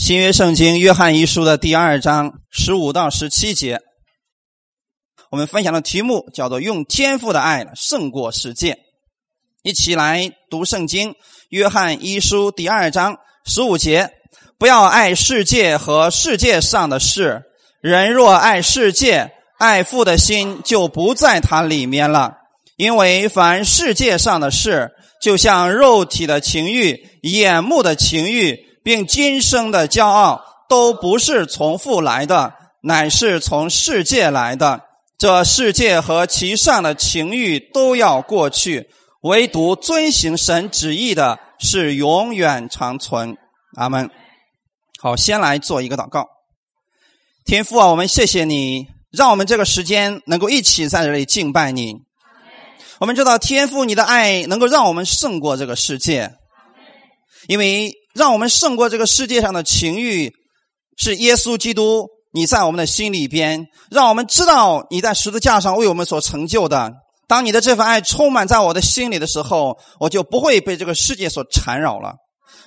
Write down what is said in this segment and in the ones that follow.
新约圣经约翰一书的第二章十五到十七节，我们分享的题目叫做“用天赋的爱胜过世界”。一起来读圣经，约翰一书第二章十五节：“不要爱世界和世界上的事。人若爱世界，爱父的心就不在他里面了。因为凡世界上的事，就像肉体的情欲、眼目的情欲。”并今生的骄傲都不是从父来的，乃是从世界来的。这世界和其上的情欲都要过去，唯独遵行神旨意的是永远长存。阿门。好，先来做一个祷告。天父啊，我们谢谢你，让我们这个时间能够一起在这里敬拜你。我们知道天父你的爱能够让我们胜过这个世界，因为。让我们胜过这个世界上的情欲，是耶稣基督你在我们的心里边，让我们知道你在十字架上为我们所成就的。当你的这份爱充满在我的心里的时候，我就不会被这个世界所缠绕了。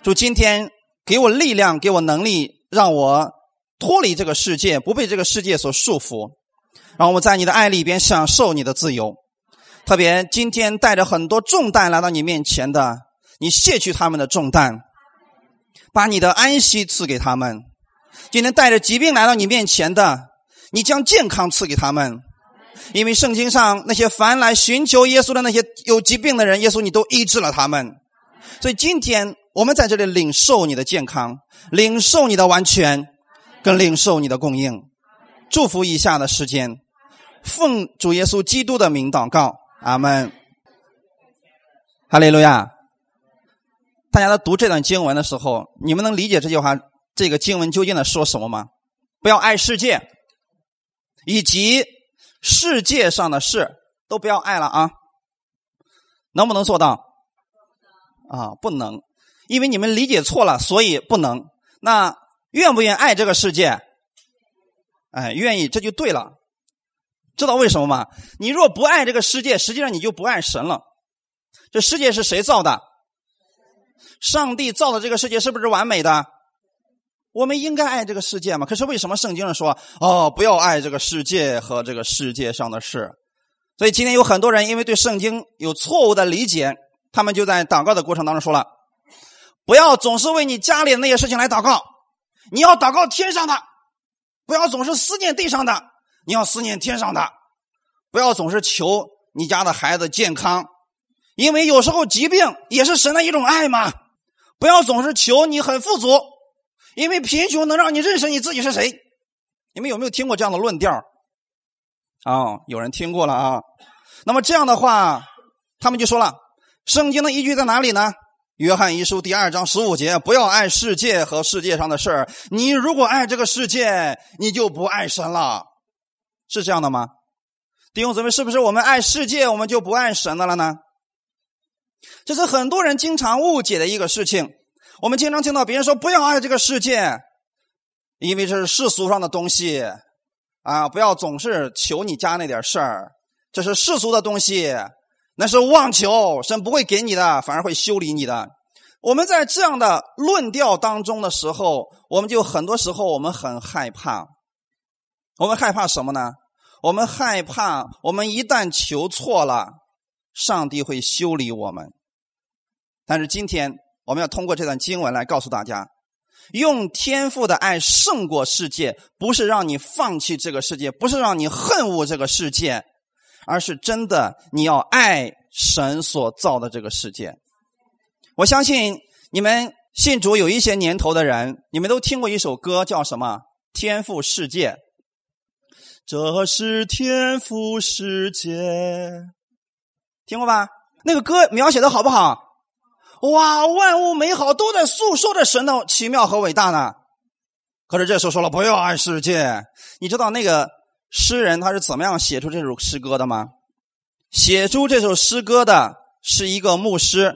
主今天给我力量，给我能力，让我脱离这个世界，不被这个世界所束缚，让我在你的爱里边享受你的自由。特别今天带着很多重担来到你面前的，你卸去他们的重担。把你的安息赐给他们。今天带着疾病来到你面前的，你将健康赐给他们。因为圣经上那些凡来寻求耶稣的那些有疾病的人，耶稣你都医治了他们。所以今天我们在这里领受你的健康，领受你的完全，跟领受你的供应。祝福以下的时间，奉主耶稣基督的名祷告，阿门。哈利路亚。大家在读这段经文的时候，你们能理解这句话？这个经文究竟在说什么吗？不要爱世界，以及世界上的事都不要爱了啊！能不能做到？啊，不能，因为你们理解错了，所以不能。那愿不愿爱这个世界？哎，愿意，这就对了。知道为什么吗？你若不爱这个世界，实际上你就不爱神了。这世界是谁造的？上帝造的这个世界是不是完美的？我们应该爱这个世界吗？可是为什么圣经上说哦，不要爱这个世界和这个世界上的事？所以今天有很多人因为对圣经有错误的理解，他们就在祷告的过程当中说了：不要总是为你家里的那些事情来祷告，你要祷告天上的；不要总是思念地上的，你要思念天上的；不要总是求你家的孩子健康，因为有时候疾病也是神的一种爱嘛。不要总是求你很富足，因为贫穷能让你认识你自己是谁。你们有没有听过这样的论调？啊，有人听过了啊。那么这样的话，他们就说了，圣经的依据在哪里呢？约翰一书第二章十五节：不要爱世界和世界上的事儿。你如果爱这个世界，你就不爱神了，是这样的吗？弟兄姊妹，是不是我们爱世界，我们就不爱神的了呢？这是很多人经常误解的一个事情。我们经常听到别人说：“不要爱这个世界，因为这是世俗上的东西啊！不要总是求你家那点事儿，这是世俗的东西，那是妄求，神不会给你的，反而会修理你的。”我们在这样的论调当中的时候，我们就很多时候我们很害怕。我们害怕什么呢？我们害怕我们一旦求错了。上帝会修理我们，但是今天我们要通过这段经文来告诉大家：用天赋的爱胜过世界，不是让你放弃这个世界，不是让你恨恶这个世界，而是真的你要爱神所造的这个世界。我相信你们信主有一些年头的人，你们都听过一首歌，叫什么？天赋世界，这是天赋世界。听过吧？那个歌描写的好不好？哇，万物美好，都在诉说着神的奇妙和伟大呢。可是这时候说了不要爱世界。你知道那个诗人他是怎么样写出这首诗歌的吗？写出这首诗歌的是一个牧师。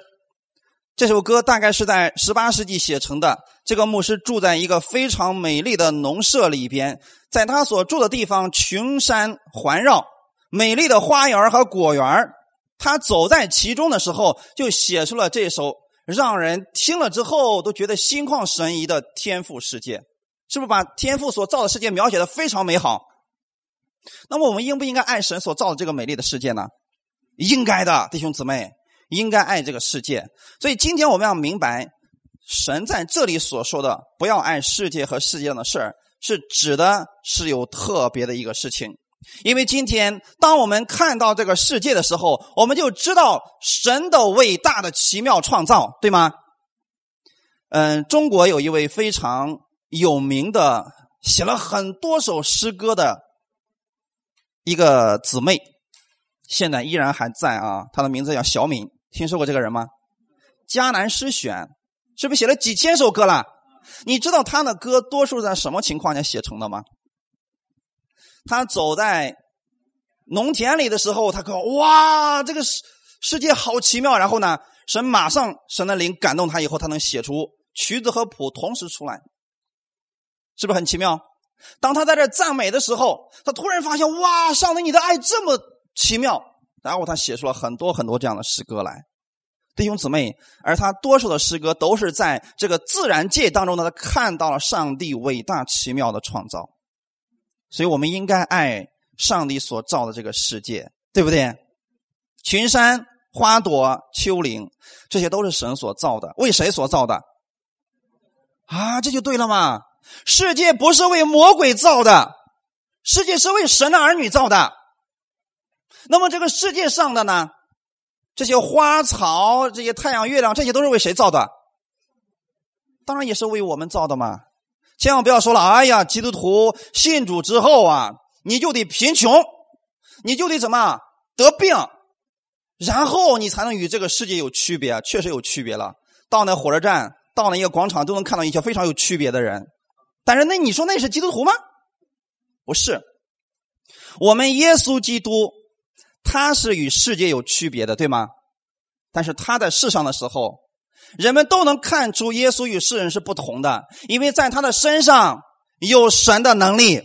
这首歌大概是在十八世纪写成的。这个牧师住在一个非常美丽的农舍里边，在他所住的地方，群山环绕，美丽的花园和果园他走在其中的时候，就写出了这首让人听了之后都觉得心旷神怡的天赋世界，是不是把天赋所造的世界描写的非常美好？那么我们应不应该爱神所造的这个美丽的世界呢？应该的，弟兄姊妹，应该爱这个世界。所以今天我们要明白，神在这里所说的“不要爱世界和世界上的事儿”，是指的是有特别的一个事情。因为今天当我们看到这个世界的时候，我们就知道神的伟大的奇妙创造，对吗？嗯，中国有一位非常有名的、写了很多首诗歌的一个姊妹。现在依然还在啊，她的名字叫小敏，听说过这个人吗？迦南诗选是不是写了几千首歌了？你知道他的歌多数在什么情况下写成的吗？他走在农田里的时候，他说：“哇，这个世世界好奇妙。”然后呢，神马上神的灵感动他以后，他能写出曲子和谱同时出来，是不是很奇妙？当他在这赞美的时候，他突然发现：“哇，上帝，你的爱这么……”奇妙，然后他写出了很多很多这样的诗歌来，弟兄姊妹，而他多数的诗歌都是在这个自然界当中呢，他看到了上帝伟大奇妙的创造，所以我们应该爱上帝所造的这个世界，对不对？群山、花朵、丘陵，这些都是神所造的，为谁所造的？啊，这就对了嘛！世界不是为魔鬼造的，世界是为神的儿女造的。那么这个世界上的呢，这些花草、这些太阳、月亮，这些都是为谁造的？当然也是为我们造的嘛！千万不要说了，哎呀，基督徒信主之后啊，你就得贫穷，你就得怎么得病，然后你才能与这个世界有区别。确实有区别了。到那火车站，到那一个广场，都能看到一些非常有区别的人。但是那你说那是基督徒吗？不是，我们耶稣基督。他是与世界有区别的，对吗？但是他在世上的时候，人们都能看出耶稣与世人是不同的，因为在他的身上有神的能力。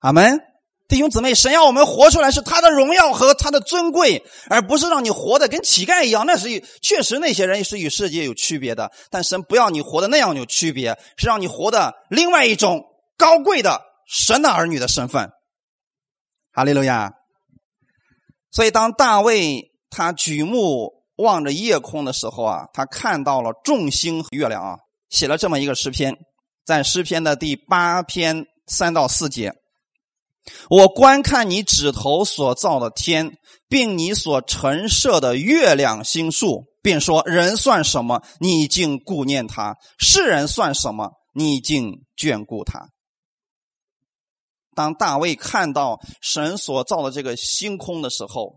阿门，弟兄姊妹，神要我们活出来是他的荣耀和他的尊贵，而不是让你活的跟乞丐一样。那是确实那些人是与世界有区别的，但神不要你活的那样有区别，是让你活的另外一种高贵的神的儿女的身份。哈利路亚。所以，当大卫他举目望着夜空的时候啊，他看到了众星和月亮啊，写了这么一个诗篇，在诗篇的第八篇三到四节，我观看你指头所造的天，并你所陈设的月亮星宿，便说：人算什么？你竟顾念他；世人算什么？你竟眷顾他。当大卫看到神所造的这个星空的时候，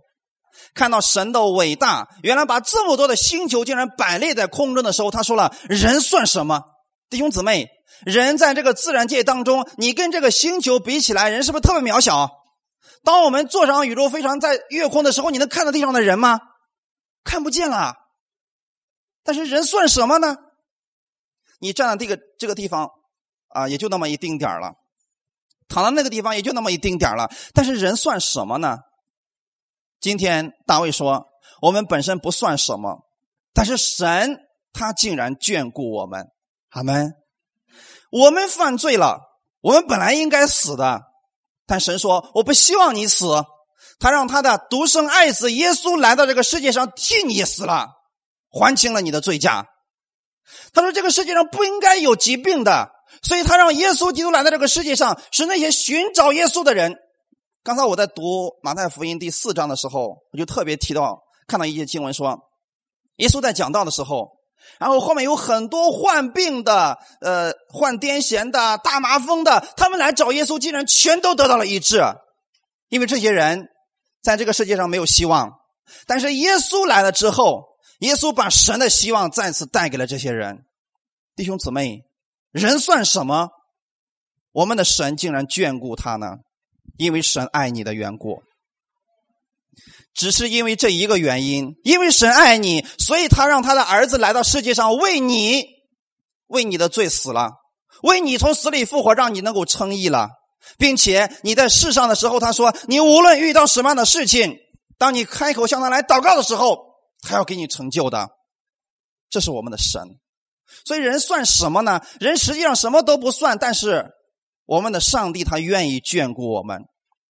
看到神的伟大，原来把这么多的星球竟然摆列在空中的时候，他说了：“人算什么？弟兄姊妹，人在这个自然界当中，你跟这个星球比起来，人是不是特别渺小？当我们坐上宇宙飞船在月空的时候，你能看到地上的人吗？看不见了。但是人算什么呢？你站在这个这个地方啊，也就那么一丁点了。”躺在那个地方也就那么一丁点了，但是人算什么呢？今天大卫说：“我们本身不算什么，但是神他竟然眷顾我们。”阿门。我们犯罪了，我们本来应该死的，但神说：“我不希望你死。”他让他的独生爱子耶稣来到这个世界上替你死了，还清了你的罪价。他说：“这个世界上不应该有疾病的。”所以他让耶稣基督来到这个世界上，是那些寻找耶稣的人。刚才我在读马太福音第四章的时候，我就特别提到看到一些经文说，耶稣在讲道的时候，然后后面有很多患病的、呃患癫痫的、大麻风的，他们来找耶稣，竟然全都得到了医治，因为这些人在这个世界上没有希望。但是耶稣来了之后，耶稣把神的希望再次带给了这些人，弟兄姊妹。人算什么？我们的神竟然眷顾他呢？因为神爱你的缘故，只是因为这一个原因，因为神爱你，所以他让他的儿子来到世界上，为你，为你的罪死了，为你从死里复活，让你能够称义了，并且你在世上的时候，他说，你无论遇到什么样的事情，当你开口向他来祷告的时候，他要给你成就的。这是我们的神。所以人算什么呢？人实际上什么都不算，但是我们的上帝他愿意眷顾我们。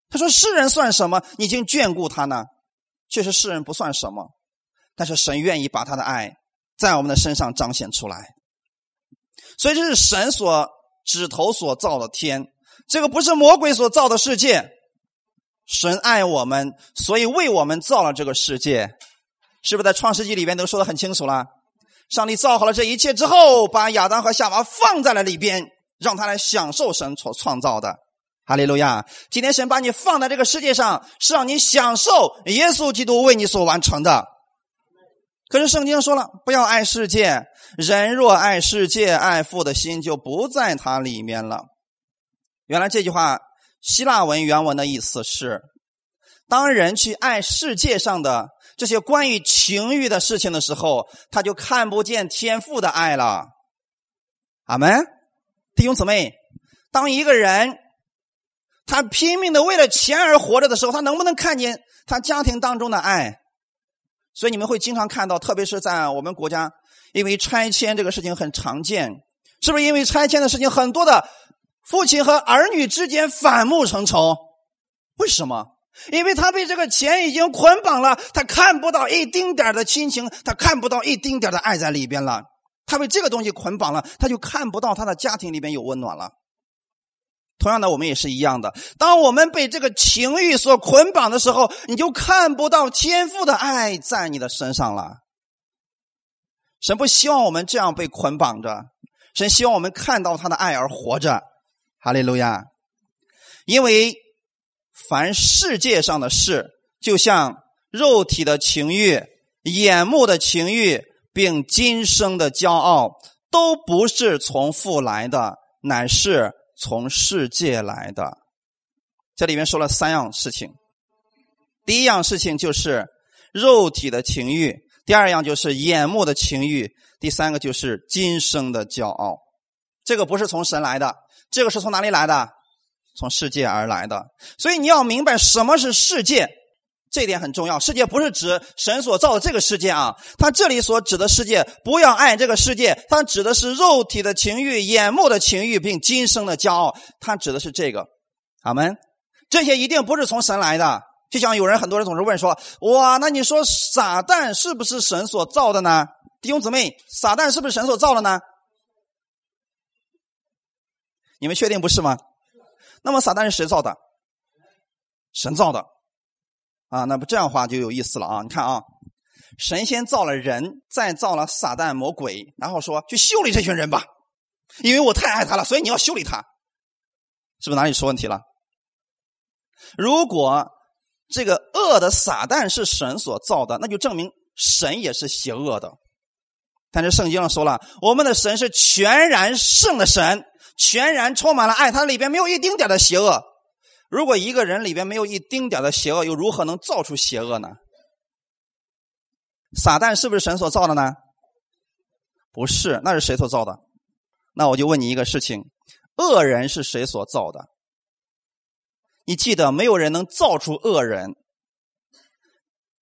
他说：“世人算什么？你竟眷顾他呢？”确实，世人不算什么，但是神愿意把他的爱在我们的身上彰显出来。所以这是神所指头所造的天，这个不是魔鬼所造的世界。神爱我们，所以为我们造了这个世界，是不是在创世纪里边都说的很清楚了？上帝造好了这一切之后，把亚当和夏娃放在了里边，让他来享受神所创造的。哈利路亚！今天神把你放在这个世界上，是让你享受耶稣基督为你所完成的。可是圣经说了，不要爱世界，人若爱世界，爱父的心就不在他里面了。原来这句话希腊文原文的意思是：当人去爱世界上的。这些关于情欲的事情的时候，他就看不见天赋的爱了。阿门，弟兄姊妹，当一个人他拼命的为了钱而活着的时候，他能不能看见他家庭当中的爱？所以你们会经常看到，特别是在我们国家，因为拆迁这个事情很常见，是不是？因为拆迁的事情，很多的父亲和儿女之间反目成仇，为什么？因为他被这个钱已经捆绑了，他看不到一丁点的亲情，他看不到一丁点的爱在里边了。他被这个东西捆绑了，他就看不到他的家庭里边有温暖了。同样的，我们也是一样的。当我们被这个情欲所捆绑的时候，你就看不到天赋的爱在你的身上了。神不希望我们这样被捆绑着，神希望我们看到他的爱而活着。哈利路亚！因为。凡世界上的事，就像肉体的情欲、眼目的情欲，并今生的骄傲，都不是从父来的，乃是从世界来的。这里面说了三样事情：第一样事情就是肉体的情欲；第二样就是眼目的情欲；第三个就是今生的骄傲。这个不是从神来的，这个是从哪里来的？从世界而来的，所以你要明白什么是世界，这一点很重要。世界不是指神所造的这个世界啊，他这里所指的世界，不要爱这个世界，它指的是肉体的情欲、眼目的情欲，并今生的骄傲，它指的是这个。阿门。这些一定不是从神来的。就像有人很多人总是问说：“哇，那你说撒旦是不是神所造的呢？”弟兄姊妹，撒旦是不是神所造的呢？你们确定不是吗？那么撒旦是谁造的？神造的，啊，那不这样话就有意思了啊！你看啊，神先造了人，再造了撒旦魔鬼，然后说去修理这群人吧，因为我太爱他了，所以你要修理他，是不是哪里出问题了？如果这个恶的撒旦是神所造的，那就证明神也是邪恶的。但是圣经上说了，我们的神是全然圣的神。全然充满了爱，它里边没有一丁点的邪恶。如果一个人里边没有一丁点的邪恶，又如何能造出邪恶呢？撒旦是不是神所造的呢？不是，那是谁所造的？那我就问你一个事情：恶人是谁所造的？你记得，没有人能造出恶人。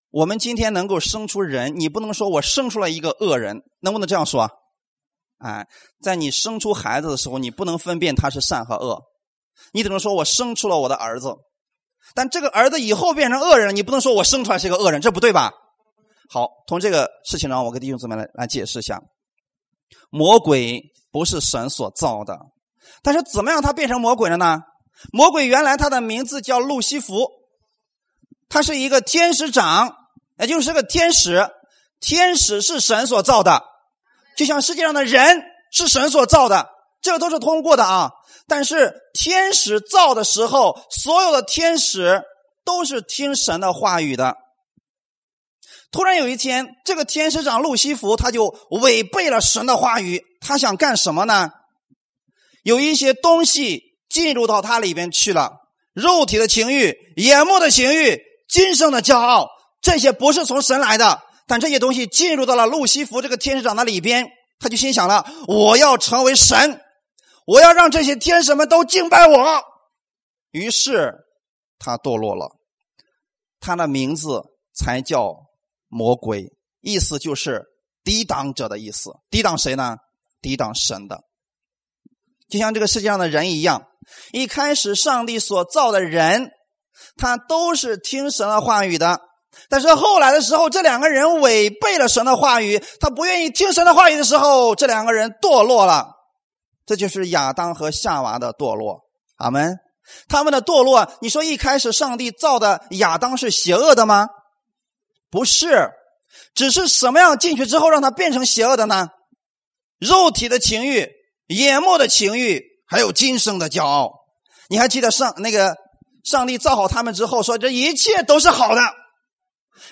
我们今天能够生出人，你不能说我生出了一个恶人，能不能这样说？哎，在你生出孩子的时候，你不能分辨他是善和恶，你只能说我生出了我的儿子，但这个儿子以后变成恶人，你不能说我生出来是个恶人，这不对吧？好，从这个事情上，我给弟兄姊妹来来解释一下，魔鬼不是神所造的，但是怎么样他变成魔鬼了呢？魔鬼原来他的名字叫路西弗，他是一个天使长，也就是个天使，天使是神所造的。就像世界上的人是神所造的，这个都是通过的啊。但是天使造的时候，所有的天使都是听神的话语的。突然有一天，这个天使长路西弗他就违背了神的话语，他想干什么呢？有一些东西进入到他里边去了，肉体的情欲、眼目的情欲、今生的骄傲，这些不是从神来的。但这些东西进入到了路西弗这个天使长的里边，他就心想了：我要成为神，我要让这些天使们都敬拜我。于是他堕落了，他的名字才叫魔鬼，意思就是抵挡者的意思。抵挡谁呢？抵挡神的。就像这个世界上的人一样，一开始上帝所造的人，他都是听神的话语的。但是后来的时候，这两个人违背了神的话语，他不愿意听神的话语的时候，这两个人堕落了。这就是亚当和夏娃的堕落。阿门。他们的堕落，你说一开始上帝造的亚当是邪恶的吗？不是，只是什么样进去之后让他变成邪恶的呢？肉体的情欲、眼目的情欲，还有今生的骄傲。你还记得上那个上帝造好他们之后说这一切都是好的，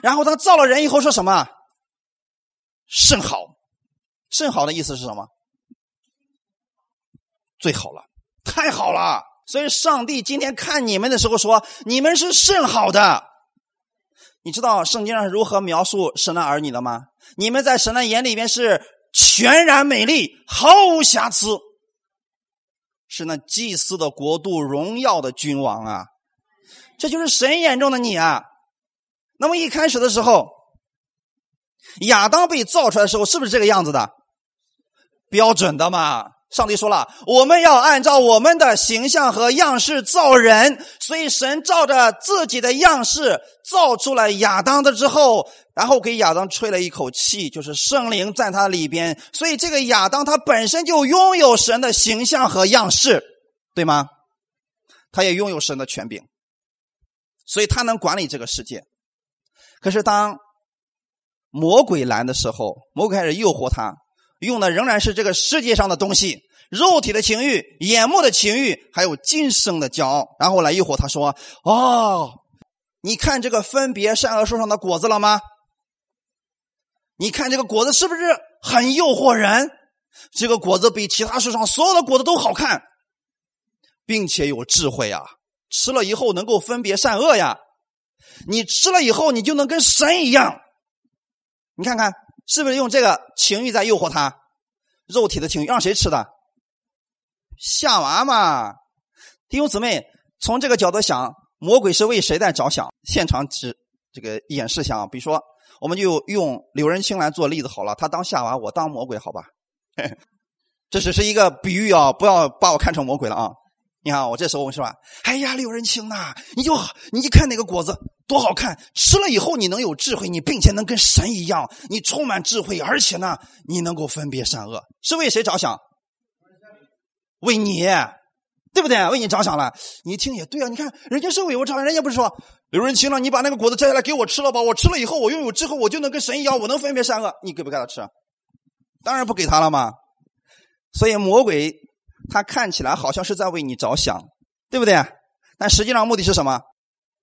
然后他造了人以后说什么？甚好，甚好的意思是什么？最好了，太好了。所以，上帝今天看你们的时候说：“你们是甚好的。”你知道圣经上是如何描述神的儿女的吗？你们在神的眼里边是全然美丽，毫无瑕疵，是那祭司的国度、荣耀的君王啊！这就是神眼中的你啊！那么一开始的时候，亚当被造出来的时候，是不是这个样子的？标准的嘛。上帝说了，我们要按照我们的形象和样式造人，所以神照着自己的样式造出来亚当的之后，然后给亚当吹了一口气，就是圣灵在他里边，所以这个亚当他本身就拥有神的形象和样式，对吗？他也拥有神的权柄，所以他能管理这个世界。可是当魔鬼来的时候，魔鬼开始诱惑他。用的仍然是这个世界上的东西，肉体的情欲、眼目的情欲，还有今生的骄傲，然后来诱惑他说：“哦，你看这个分别善恶树上的果子了吗？你看这个果子是不是很诱惑人？这个果子比其他树上所有的果子都好看，并且有智慧啊！吃了以后能够分别善恶呀！你吃了以后，你就能跟神一样。你看看。”是不是用这个情欲在诱惑他？肉体的情欲让谁吃的？夏娃嘛。弟兄姊妹，从这个角度想，魔鬼是为谁在着想？现场指这个演示下，比如说，我们就用柳仁清来做例子好了。他当夏娃，我当魔鬼，好吧？这只是一个比喻啊，不要把我看成魔鬼了啊。你看，我这时候是吧？哎呀，柳仁清呐，你就你一看那个果子多好看，吃了以后你能有智慧，你并且能跟神一样，你充满智慧，而且呢，你能够分别善恶，是为谁着想？为你，对不对？为你着想了。你听也对啊，你看人家是为我着想，人家不是说刘仁清了，你把那个果子摘下来给我吃了吧？我吃了以后，我拥有智慧，我就能跟神一样，我能分别善恶。你给不给他吃？当然不给他了嘛。所以魔鬼。他看起来好像是在为你着想，对不对？但实际上目的是什么？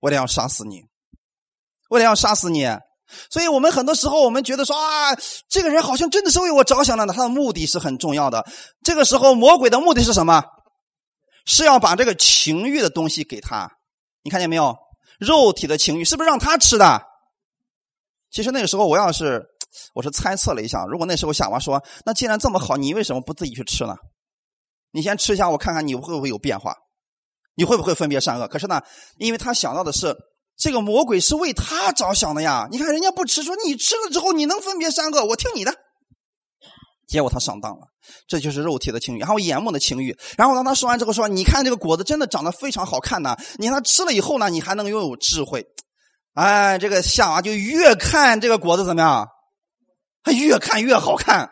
我得要杀死你，为了要杀死你。所以我们很多时候我们觉得说啊，这个人好像真的是为我着想的，他的目的是很重要的。这个时候魔鬼的目的是什么？是要把这个情欲的东西给他。你看见没有？肉体的情欲是不是让他吃的？其实那个时候我要是我是猜测了一下，如果那时候夏娃说，那既然这么好，你为什么不自己去吃呢？你先吃一下，我看看你会不会有变化，你会不会分别善恶？可是呢，因为他想到的是这个魔鬼是为他着想的呀。你看人家不吃，说你吃了之后你能分别三个，我听你的。结果他上当了，这就是肉体的情欲，然后眼目的情欲。然后当他说完之后说：“你看这个果子真的长得非常好看呢，你看他吃了以后呢，你还能拥有智慧。”哎，这个夏娃就越看这个果子怎么样？他越看越好看。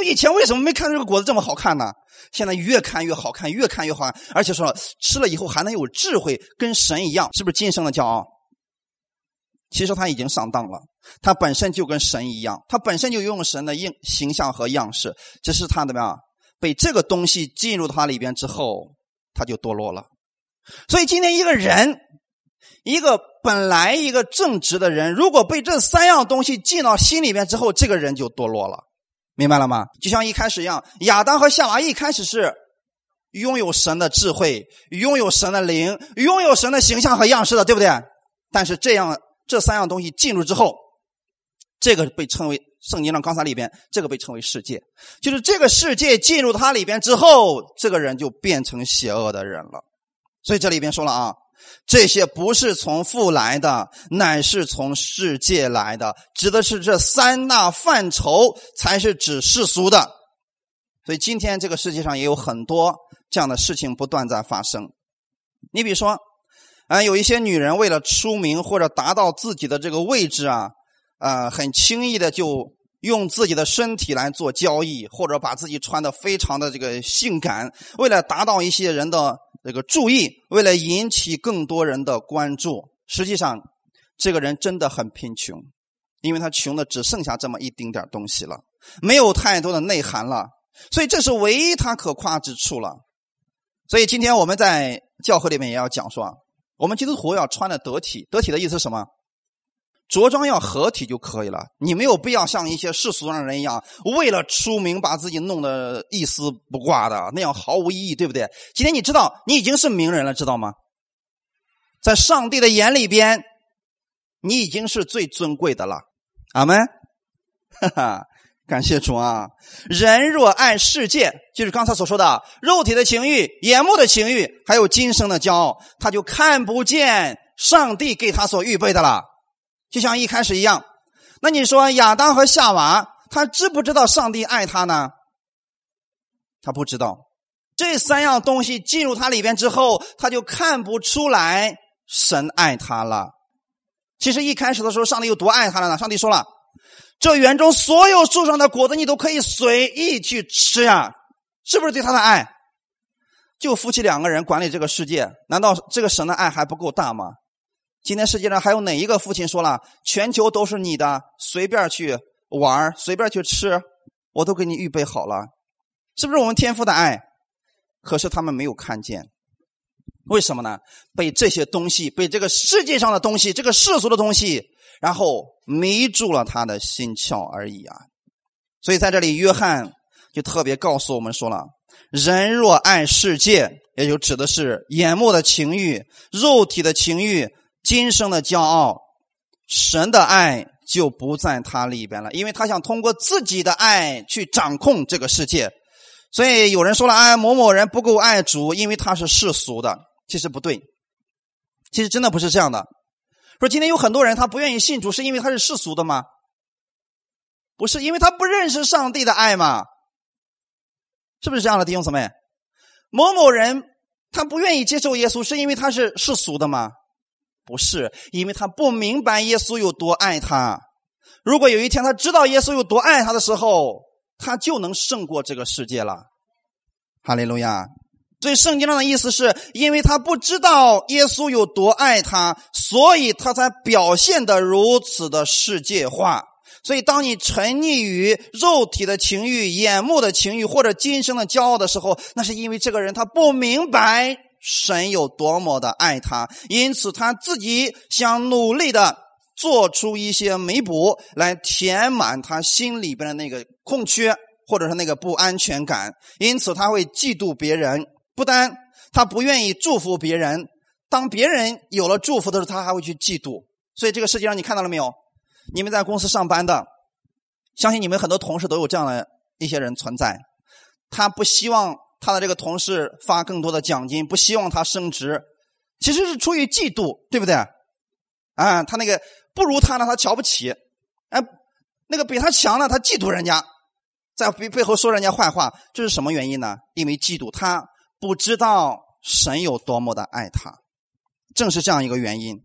那以前为什么没看这个果子这么好看呢？现在越看越好看，越看越好看，而且说吃了以后还能有智慧，跟神一样，是不是今生的骄傲？其实他已经上当了，他本身就跟神一样，他本身就拥有神的应形象和样式，只是他怎么样被这个东西进入他里边之后，他就堕落了。所以今天一个人，一个本来一个正直的人，如果被这三样东西进到心里边之后，这个人就堕落了。明白了吗？就像一开始一样，亚当和夏娃一开始是拥有神的智慧、拥有神的灵、拥有神的形象和样式的，对不对？但是这样这三样东西进入之后，这个被称为圣经上刚才里边这个被称为世界，就是这个世界进入它里边之后，这个人就变成邪恶的人了。所以这里边说了啊，这些不是从父来的，乃是从世界来的，指的是这三大范畴，才是指世俗的。所以今天这个世界上也有很多这样的事情不断在发生。你比如说，啊，有一些女人为了出名或者达到自己的这个位置啊，呃，很轻易的就用自己的身体来做交易，或者把自己穿的非常的这个性感，为了达到一些人的。这个注意，为了引起更多人的关注，实际上，这个人真的很贫穷，因为他穷的只剩下这么一丁点东西了，没有太多的内涵了，所以这是唯一他可夸之处了。所以今天我们在教会里面也要讲说，我们基督徒要穿的得体，得体的意思是什么？着装要合体就可以了，你没有必要像一些世俗上的人一样，为了出名把自己弄得一丝不挂的，那样毫无意义，对不对？今天你知道你已经是名人了，知道吗？在上帝的眼里边，你已经是最尊贵的了。阿门，哈哈，感谢主啊！人若爱世界，就是刚才所说的肉体的情欲、眼目的情欲，还有今生的骄傲，他就看不见上帝给他所预备的了。就像一开始一样，那你说亚当和夏娃，他知不知道上帝爱他呢？他不知道。这三样东西进入他里边之后，他就看不出来神爱他了。其实一开始的时候，上帝有多爱他了呢？上帝说了：“这园中所有树上的果子，你都可以随意去吃呀。”是不是对他的爱？就夫妻两个人管理这个世界，难道这个神的爱还不够大吗？今天世界上还有哪一个父亲说了全球都是你的，随便去玩随便去吃，我都给你预备好了，是不是我们天父的爱？可是他们没有看见，为什么呢？被这些东西，被这个世界上的东西，这个世俗的东西，然后迷住了他的心窍而已啊！所以在这里，约翰就特别告诉我们说了：人若爱世界，也就指的是眼目的情欲、肉体的情欲。今生的骄傲，神的爱就不在他里边了，因为他想通过自己的爱去掌控这个世界。所以有人说了：“哎，某某人不够爱主，因为他是世俗的。”其实不对，其实真的不是这样的。说今天有很多人他不愿意信主，是因为他是世俗的吗？不是，因为他不认识上帝的爱嘛？是不是这样的，弟兄姊妹？某某人他不愿意接受耶稣，是因为他是世俗的吗？不是，因为他不明白耶稣有多爱他。如果有一天他知道耶稣有多爱他的时候，他就能胜过这个世界了。哈利路亚！所以圣经上的意思是因为他不知道耶稣有多爱他，所以他才表现的如此的世界化。所以当你沉溺于肉体的情欲、眼目的情欲或者今生的骄傲的时候，那是因为这个人他不明白。神有多么的爱他，因此他自己想努力的做出一些弥补，来填满他心里边的那个空缺，或者是那个不安全感。因此他会嫉妒别人，不单他不愿意祝福别人，当别人有了祝福的时候，他还会去嫉妒。所以这个世界上你看到了没有？你们在公司上班的，相信你们很多同事都有这样的一些人存在，他不希望。他的这个同事发更多的奖金，不希望他升职，其实是出于嫉妒，对不对？啊，他那个不如他呢，他瞧不起；哎，那个比他强呢，他嫉妒人家，在背背后说人家坏话，这是什么原因呢？因为嫉妒，他不知道神有多么的爱他，正是这样一个原因。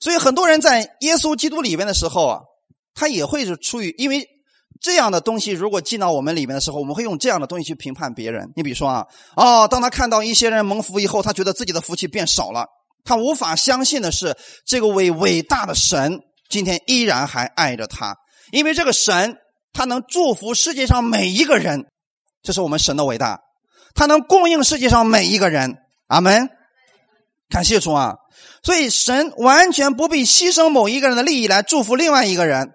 所以很多人在耶稣基督里边的时候啊，他也会是出于因为。这样的东西如果进到我们里面的时候，我们会用这样的东西去评判别人。你比如说啊，哦，当他看到一些人蒙福以后，他觉得自己的福气变少了，他无法相信的是，这个伟伟大的神今天依然还爱着他，因为这个神他能祝福世界上每一个人，这是我们神的伟大，他能供应世界上每一个人。阿门，感谢主啊！所以神完全不必牺牲某一个人的利益来祝福另外一个人。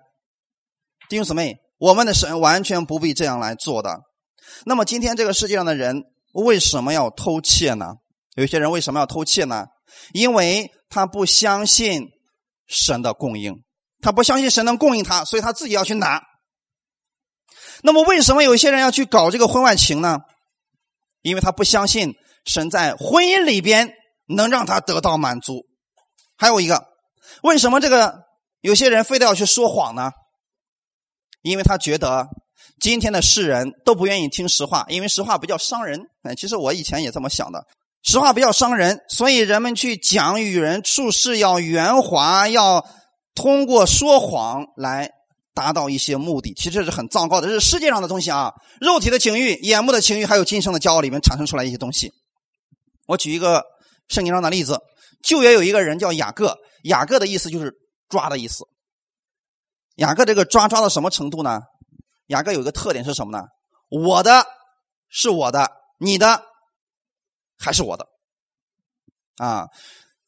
弟兄姊妹。我们的神完全不必这样来做的。那么今天这个世界上的人为什么要偷窃呢？有些人为什么要偷窃呢？因为他不相信神的供应，他不相信神能供应他，所以他自己要去拿。那么为什么有些人要去搞这个婚外情呢？因为他不相信神在婚姻里边能让他得到满足。还有一个，为什么这个有些人非得要去说谎呢？因为他觉得今天的世人都不愿意听实话，因为实话比较伤人。哎，其实我以前也这么想的，实话比较伤人，所以人们去讲与人处事要圆滑，要通过说谎来达到一些目的。其实这是很糟糕的，这是世界上的东西啊，肉体的情欲、眼目的情欲，还有今生的骄傲里面产生出来一些东西。我举一个圣经上的例子，旧约有一个人叫雅各，雅各的意思就是抓的意思。雅各这个抓抓到什么程度呢？雅各有一个特点是什么呢？我的是我的，你的还是我的啊？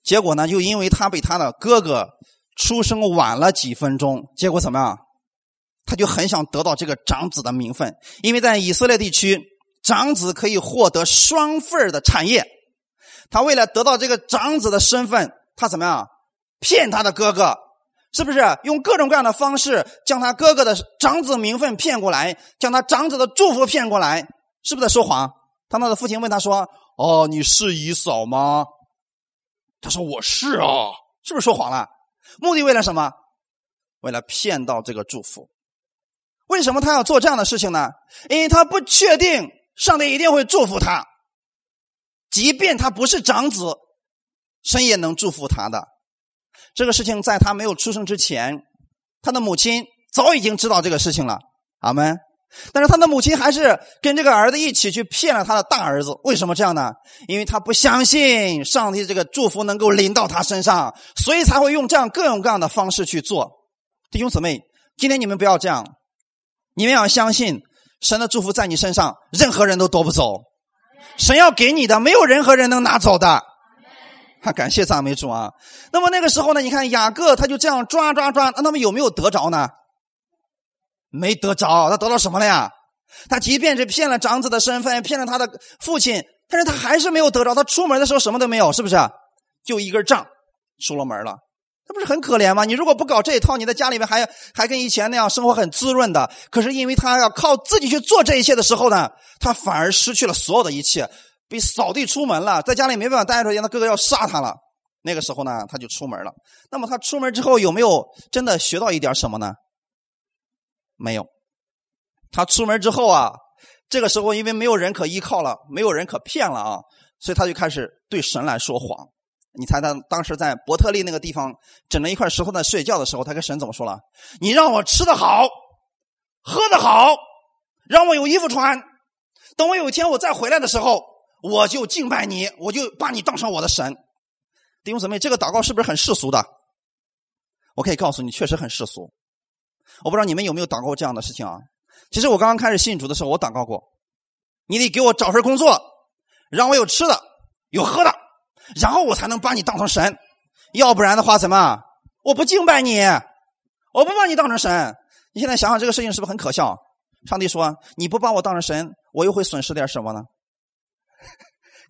结果呢，就因为他被他的哥哥出生晚了几分钟，结果怎么样？他就很想得到这个长子的名分，因为在以色列地区，长子可以获得双份的产业。他为了得到这个长子的身份，他怎么样？骗他的哥哥。是不是用各种各样的方式将他哥哥的长子名分骗过来，将他长子的祝福骗过来？是不是在说谎？他那的父亲问他说：“哦，你是姨嫂吗？”他说：“我是啊。”是不是说谎了？目的为了什么？为了骗到这个祝福。为什么他要做这样的事情呢？因为他不确定上帝一定会祝福他，即便他不是长子，神也能祝福他的。这个事情在他没有出生之前，他的母亲早已经知道这个事情了。阿门。但是他的母亲还是跟这个儿子一起去骗了他的大儿子。为什么这样呢？因为他不相信上帝这个祝福能够临到他身上，所以才会用这样各种各样的方式去做。弟兄姊妹，今天你们不要这样，你们要相信神的祝福在你身上，任何人都夺不走。神要给你的，没有任何人能拿走的。他感谢赞美主啊！那么那个时候呢？你看雅各他就这样抓抓抓，那么有没有得着呢？没得着，他得到什么了呀？他即便是骗了长子的身份，骗了他的父亲，但是他还是没有得着。他出门的时候什么都没有，是不是？就一根杖，出了门了。他不是很可怜吗？你如果不搞这一套，你在家里面还还跟以前那样生活很滋润的。可是因为他要靠自己去做这一切的时候呢，他反而失去了所有的一切。被扫地出门了，在家里没办法待着，他哥哥要杀他了。那个时候呢，他就出门了。那么他出门之后有没有真的学到一点什么呢？没有。他出门之后啊，这个时候因为没有人可依靠了，没有人可骗了啊，所以他就开始对神来说谎。你猜他当时在伯特利那个地方枕了一块石头在睡觉的时候，他跟神怎么说了？你让我吃的好，喝的好，让我有衣服穿，等我有一天我再回来的时候。我就敬拜你，我就把你当成我的神，弟兄姊妹，这个祷告是不是很世俗的？我可以告诉你，确实很世俗。我不知道你们有没有祷告过这样的事情啊？其实我刚刚开始信主的时候，我祷告过，你得给我找份工作，让我有吃的，有喝的，然后我才能把你当成神，要不然的话怎么？我不敬拜你，我不把你当成神。你现在想想这个事情是不是很可笑？上帝说你不把我当成神，我又会损失点什么呢？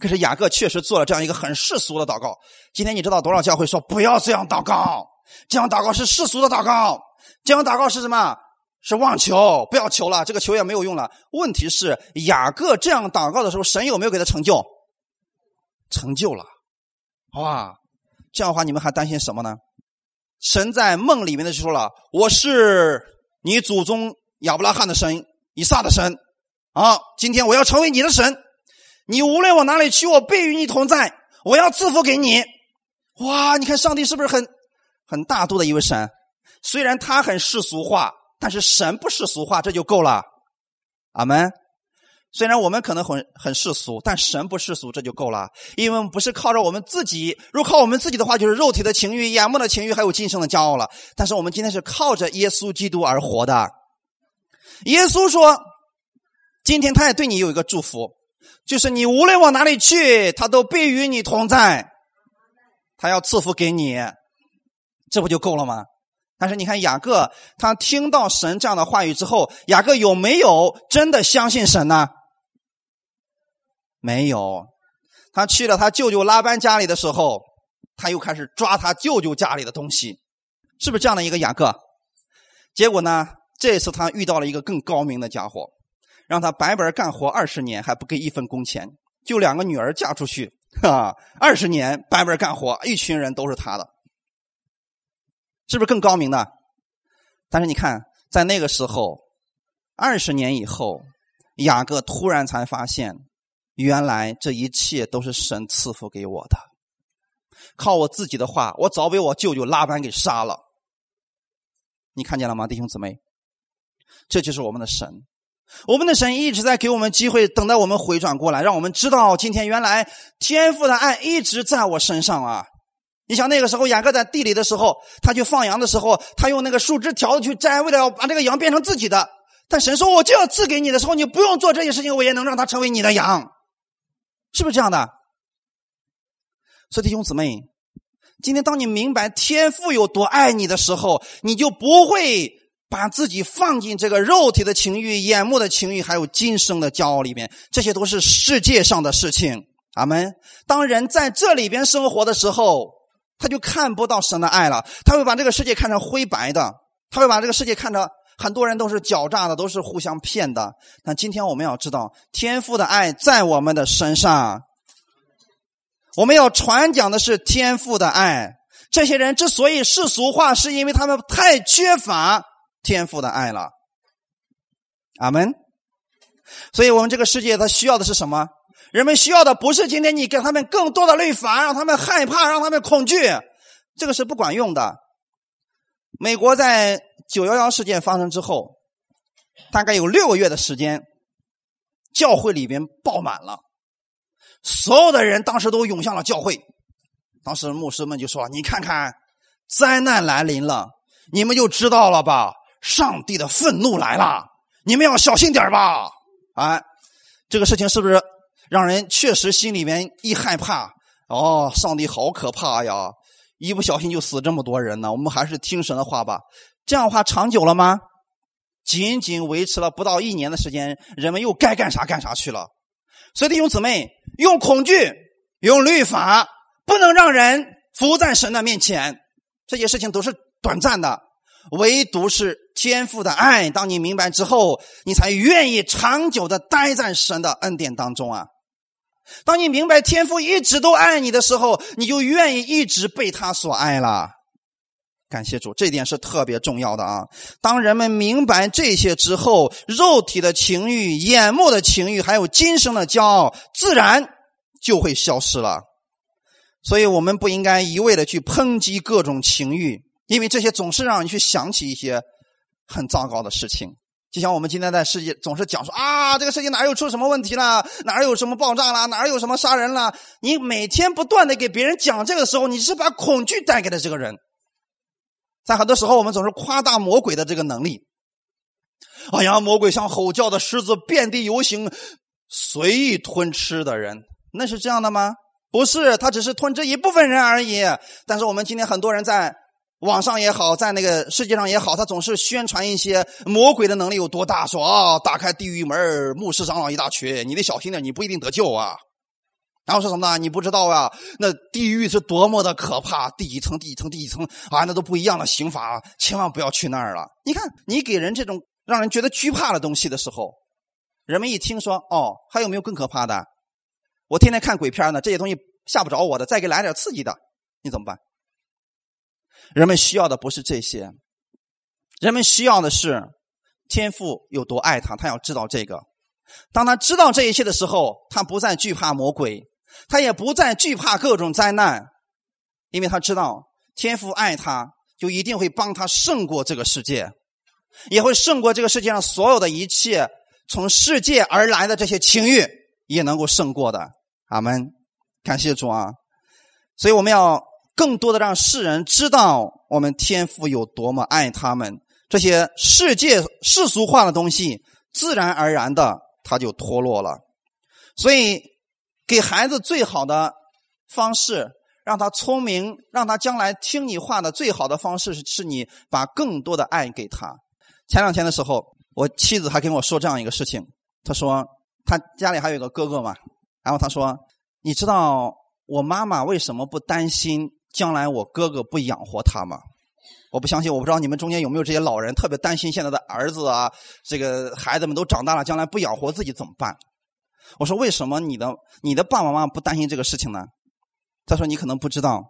可是雅各确实做了这样一个很世俗的祷告。今天你知道多少教会说不要这样祷告，这样祷告是世俗的祷告，这样祷告是什么？是妄求，不要求了，这个求也没有用了。问题是雅各这样祷告的时候，神有没有给他成就？成就了，好吧？这样的话，你们还担心什么呢？神在梦里面的就说了：“我是你祖宗亚伯拉罕的神，以撒的神啊！今天我要成为你的神。”你无论往哪里去，我必与你同在。我要赐福给你。哇，你看上帝是不是很很大度的一位神？虽然他很世俗化，但是神不世俗化，这就够了。阿门。虽然我们可能很很世俗，但神不世俗，这就够了。因为不是靠着我们自己，如果靠我们自己的话，就是肉体的情欲、眼目的情欲，还有今生的骄傲了。但是我们今天是靠着耶稣基督而活的。耶稣说：“今天他也对你有一个祝福。”就是你无论往哪里去，他都必与你同在，他要赐福给你，这不就够了吗？但是你看雅各，他听到神这样的话语之后，雅各有没有真的相信神呢？没有，他去了他舅舅拉班家里的时候，他又开始抓他舅舅家里的东西，是不是这样的一个雅各？结果呢，这次他遇到了一个更高明的家伙。让他白白干活二十年还不给一分工钱，就两个女儿嫁出去，啊，二十年白班干活，一群人都是他的，是不是更高明的？但是你看，在那个时候，二十年以后，雅各突然才发现，原来这一切都是神赐福给我的。靠我自己的话，我早被我舅舅拉班给杀了。你看见了吗，弟兄姊妹？这就是我们的神，我们的神一直在给我们机会，等待我们回转过来，让我们知道今天原来天父的爱一直在我身上啊！你想那个时候雅各在地里的时候，他去放羊的时候，他用那个树枝条子去摘，为了要把这个羊变成自己的。但神说：“我就要赐给你的时候，你不用做这些事情，我也能让它成为你的羊。”是不是这样的？所以弟兄姊妹，今天当你明白天父有多爱你的时候，你就不会把自己放进这个肉体的情欲、眼目的情欲，还有今生的骄傲里面。这些都是世界上的事情。阿门。当人在这里边生活的时候，他就看不到神的爱了。他会把这个世界看成灰白的，他会把这个世界看成很多人都是狡诈的，都是互相骗的。但今天我们要知道，天父的爱在我们的身上。我们要传讲的是天赋的爱。这些人之所以世俗化，是因为他们太缺乏天赋的爱了。阿门。所以我们这个世界，它需要的是什么？人们需要的不是今天你给他们更多的律法，让他们害怕，让他们恐惧，这个是不管用的。美国在九幺幺事件发生之后，大概有六个月的时间，教会里边爆满了。所有的人当时都涌向了教会，当时牧师们就说：“你看看，灾难来临了，你们就知道了吧？上帝的愤怒来了，你们要小心点吧！”啊，这个事情是不是让人确实心里面一害怕？哦，上帝好可怕呀！一不小心就死这么多人呢。我们还是听神的话吧。这样的话长久了吗？仅仅维持了不到一年的时间，人们又该干啥干啥去了。所以弟兄姊妹。用恐惧，用律法，不能让人服在神的面前。这些事情都是短暂的，唯独是天父的爱。当你明白之后，你才愿意长久的待在神的恩典当中啊！当你明白天父一直都爱你的时候，你就愿意一直被他所爱了。感谢主，这点是特别重要的啊！当人们明白这些之后，肉体的情欲、眼目的情欲，还有今生的骄傲，自然就会消失了。所以，我们不应该一味的去抨击各种情欲，因为这些总是让你去想起一些很糟糕的事情。就像我们今天在世界总是讲说啊，这个世界哪有出什么问题了，哪有什么爆炸了，哪有什么杀人了？你每天不断的给别人讲这个时候，你是把恐惧带给了这个人。在很多时候，我们总是夸大魔鬼的这个能力。哎呀，魔鬼像吼叫的狮子，遍地游行，随意吞吃的人，那是这样的吗？不是，他只是吞吃一部分人而已。但是我们今天很多人在网上也好，在那个世界上也好，他总是宣传一些魔鬼的能力有多大，说啊，打开地狱门，牧师长老一大群，你得小心点，你不一定得救啊。然后说什么呢？你不知道啊，那地狱是多么的可怕，第几层、第几层、第几层啊，那都不一样的刑罚，千万不要去那儿了。你看，你给人这种让人觉得惧怕的东西的时候，人们一听说，哦，还有没有更可怕的？我天天看鬼片呢，这些东西吓不着我的，再给来点刺激的，你怎么办？人们需要的不是这些，人们需要的是天父有多爱他，他要知道这个。当他知道这一切的时候，他不再惧怕魔鬼。他也不再惧怕各种灾难，因为他知道天父爱他，就一定会帮他胜过这个世界，也会胜过这个世界上所有的一切从世界而来的这些情欲，也能够胜过的。阿门，感谢主啊！所以我们要更多的让世人知道我们天父有多么爱他们。这些世界世俗化的东西，自然而然的他就脱落了。所以。给孩子最好的方式，让他聪明，让他将来听你话的最好的方式是，是你把更多的爱给他。前两天的时候，我妻子还跟我说这样一个事情，她说她家里还有个哥哥嘛，然后她说，你知道我妈妈为什么不担心将来我哥哥不养活他吗？我不相信，我不知道你们中间有没有这些老人特别担心现在的儿子啊，这个孩子们都长大了，将来不养活自己怎么办？我说：“为什么你的你的爸爸妈妈不担心这个事情呢？他说：“你可能不知道，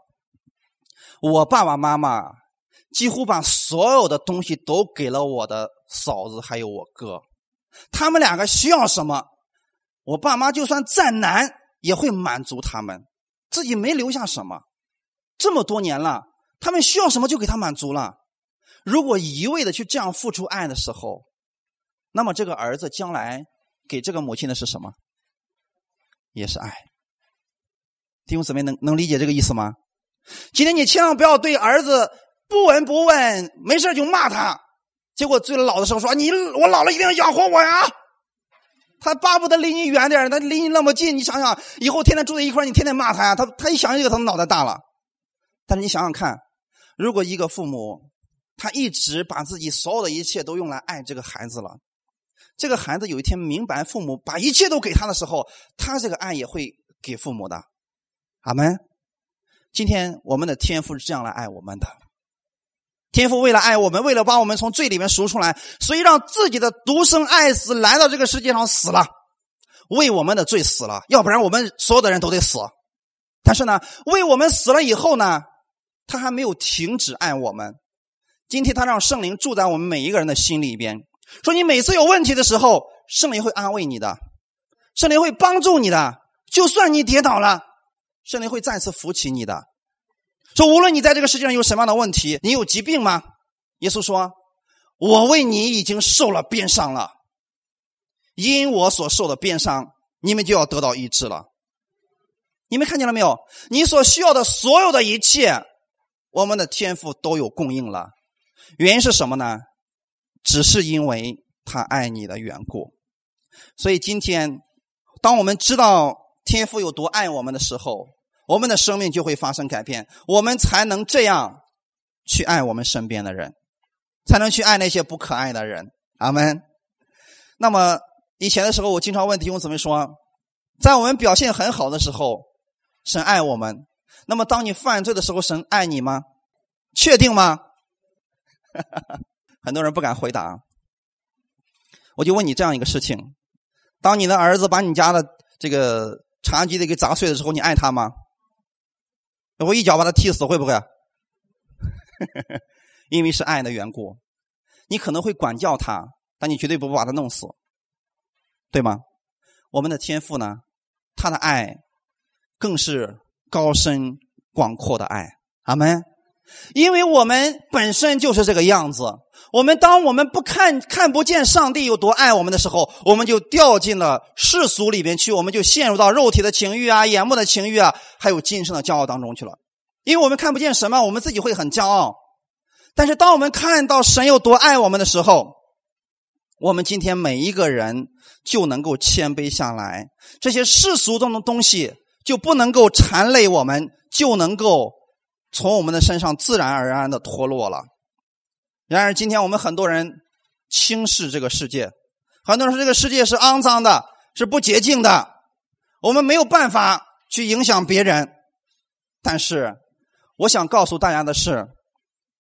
我爸爸妈妈几乎把所有的东西都给了我的嫂子还有我哥，他们两个需要什么，我爸妈就算再难也会满足他们，自己没留下什么。这么多年了，他们需要什么就给他满足了。如果一味的去这样付出爱的时候，那么这个儿子将来给这个母亲的是什么？也是爱。”弟兄姊妹，能能理解这个意思吗？今天你千万不要对儿子不闻不问，没事就骂他，结果最老的时候说：“你我老了一定要养活我呀！”他巴不得离你远点他离你那么近，你想想，以后天天住在一块你天天骂他呀，他他一想这个，他脑袋大了。但是你想想看，如果一个父母他一直把自己所有的一切都用来爱这个孩子了，这个孩子有一天明白父母把一切都给他的时候，他这个爱也会给父母的。阿门。今天我们的天父是这样来爱我们的。天父为了爱我们，为了把我们从罪里面赎出来，所以让自己的独生爱子来到这个世界上死了，为我们的罪死了。要不然我们所有的人都得死。但是呢，为我们死了以后呢，他还没有停止爱我们。今天他让圣灵住在我们每一个人的心里边，说你每次有问题的时候，圣灵会安慰你的，圣灵会帮助你的。就算你跌倒了。圣灵会再次扶起你的，说无论你在这个世界上有什么样的问题，你有疾病吗？耶稣说：“我为你已经受了鞭伤了，因我所受的鞭伤，你们就要得到医治了。”你们看见了没有？你所需要的所有的一切，我们的天赋都有供应了。原因是什么呢？只是因为他爱你的缘故。所以今天，当我们知道。天赋有多爱我们的时候，我们的生命就会发生改变，我们才能这样去爱我们身边的人，才能去爱那些不可爱的人。阿门。那么以前的时候，我经常问弟兄姊妹说，在我们表现很好的时候，神爱我们；那么当你犯罪的时候，神爱你吗？确定吗？很多人不敢回答。我就问你这样一个事情：当你的儿子把你家的这个。茶几的给砸碎的时候，你爱他吗？我一脚把他踢死，会不会？因为是爱的缘故，你可能会管教他，但你绝对不会把他弄死，对吗？我们的天赋呢？他的爱更是高深广阔的爱。阿门。因为我们本身就是这个样子。我们当我们不看看不见上帝有多爱我们的时候，我们就掉进了世俗里边去，我们就陷入到肉体的情欲啊、眼目的情欲啊，还有今生的骄傲当中去了。因为我们看不见什么，我们自己会很骄傲。但是当我们看到神有多爱我们的时候，我们今天每一个人就能够谦卑下来，这些世俗中的东西就不能够缠累我们，就能够从我们的身上自然而然的脱落了。然而，今天我们很多人轻视这个世界，很多人说这个世界是肮脏的，是不洁净的，我们没有办法去影响别人。但是，我想告诉大家的是，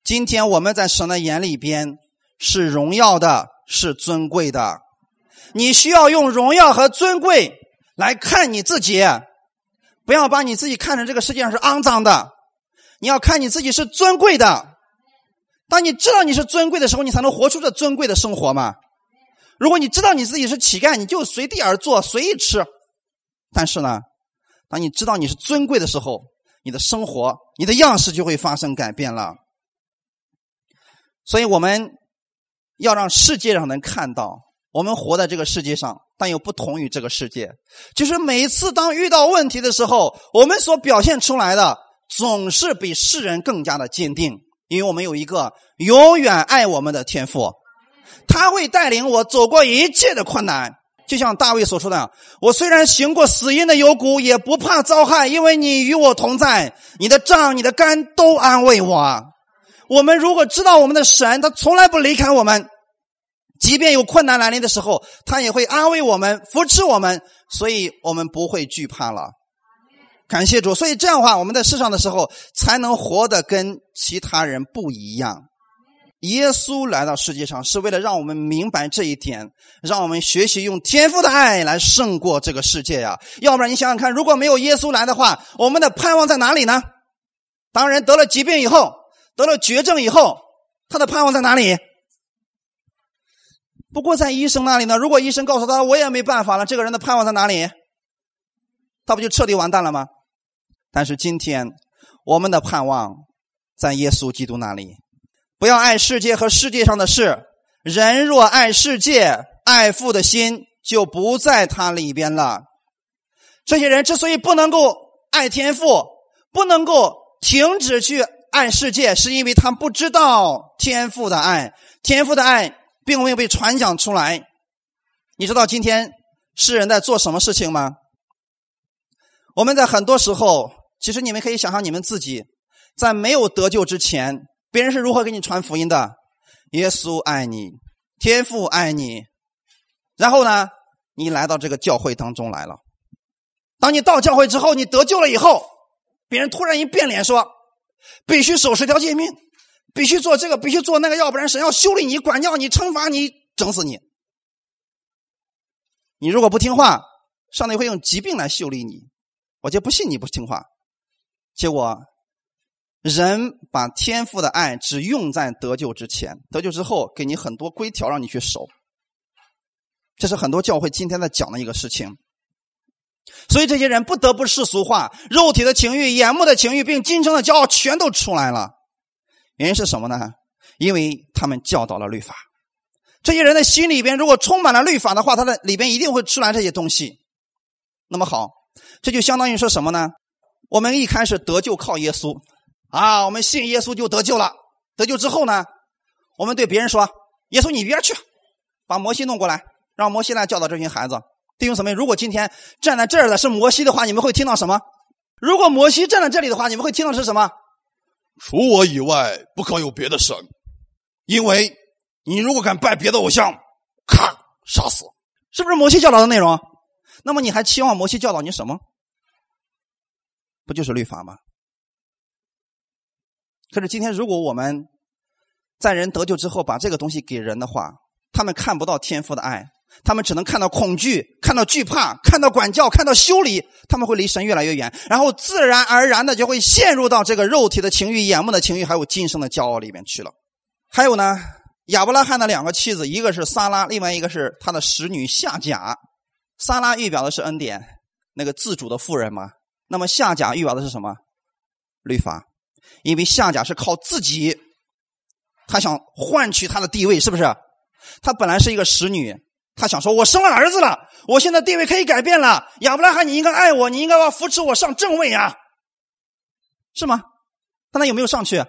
今天我们在神的眼里边是荣耀的，是尊贵的。你需要用荣耀和尊贵来看你自己，不要把你自己看成这个世界上是肮脏的，你要看你自己是尊贵的。当你知道你是尊贵的时候，你才能活出这尊贵的生活嘛。如果你知道你自己是乞丐，你就随地而坐，随意吃。但是呢，当你知道你是尊贵的时候，你的生活、你的样式就会发生改变了。所以，我们要让世界上能看到，我们活在这个世界上，但又不同于这个世界。就是每次当遇到问题的时候，我们所表现出来的总是比世人更加的坚定。因为我们有一个永远爱我们的天赋，他会带领我走过一切的困难。就像大卫所说的：“我虽然行过死荫的幽谷，也不怕遭害，因为你与我同在，你的杖、你的肝都安慰我。”我们如果知道我们的神，他从来不离开我们，即便有困难来临的时候，他也会安慰我们、扶持我们，所以我们不会惧怕了。感谢主，所以这样的话，我们在世上的时候才能活得跟其他人不一样。耶稣来到世界上是为了让我们明白这一点，让我们学习用天赋的爱来胜过这个世界呀。要不然你想想看，如果没有耶稣来的话，我们的盼望在哪里呢？当人得了疾病以后，得了绝症以后，他的盼望在哪里？不过在医生那里呢？如果医生告诉他我也没办法了，这个人的盼望在哪里？他不就彻底完蛋了吗？但是今天我们的盼望在耶稣基督那里。不要爱世界和世界上的事。人若爱世界，爱父的心就不在他里边了。这些人之所以不能够爱天赋，不能够停止去爱世界，是因为他不知道天父的爱。天父的爱并没有被传讲出来。你知道今天世人在做什么事情吗？我们在很多时候，其实你们可以想象你们自己在没有得救之前。别人是如何给你传福音的？耶稣爱你，天父爱你，然后呢，你来到这个教会当中来了。当你到教会之后，你得救了以后，别人突然一变脸说：“必须守十条诫命，必须做这个，必须做那个，要不然神要修理你、管教你、惩罚你、整死你。你如果不听话，上帝会用疾病来修理你。我就不信你不听话。结果。”人把天赋的爱只用在得救之前，得救之后给你很多规条让你去守，这是很多教会今天在讲的一个事情。所以这些人不得不世俗化，肉体的情欲、眼目的情欲，并今生的骄傲全都出来了。原因是什么呢？因为他们教导了律法。这些人的心里边如果充满了律法的话，他的里边一定会出来这些东西。那么好，这就相当于说什么呢？我们一开始得救靠耶稣。啊，我们信耶稣就得救了。得救之后呢，我们对别人说：“耶稣，你一边去，把摩西弄过来，让摩西来教导这群孩子。”弟兄姊妹，如果今天站在这儿的是摩西的话，你们会听到什么？如果摩西站在这里的话，你们会听到是什么？除我以外，不可有别的神，因为你如果敢拜别的偶像，咔，杀死！是不是摩西教导的内容？那么你还期望摩西教导你什么？不就是律法吗？可是今天，如果我们在人得救之后把这个东西给人的话，他们看不到天赋的爱，他们只能看到恐惧，看到惧怕，看到管教，看到修理，他们会离神越来越远，然后自然而然的就会陷入到这个肉体的情欲、眼目的情欲，还有今生的骄傲里面去了。还有呢，亚伯拉罕的两个妻子，一个是撒拉，另外一个是他的使女夏甲。撒拉预表的是恩典，那个自主的妇人嘛。那么夏甲预表的是什么？律法。因为夏甲是靠自己，他想换取他的地位，是不是？他本来是一个使女，他想说：“我生了儿子了，我现在地位可以改变了。亚伯拉罕，你应该爱我，你应该要扶持我上正位呀，是吗？”但他有没有上去？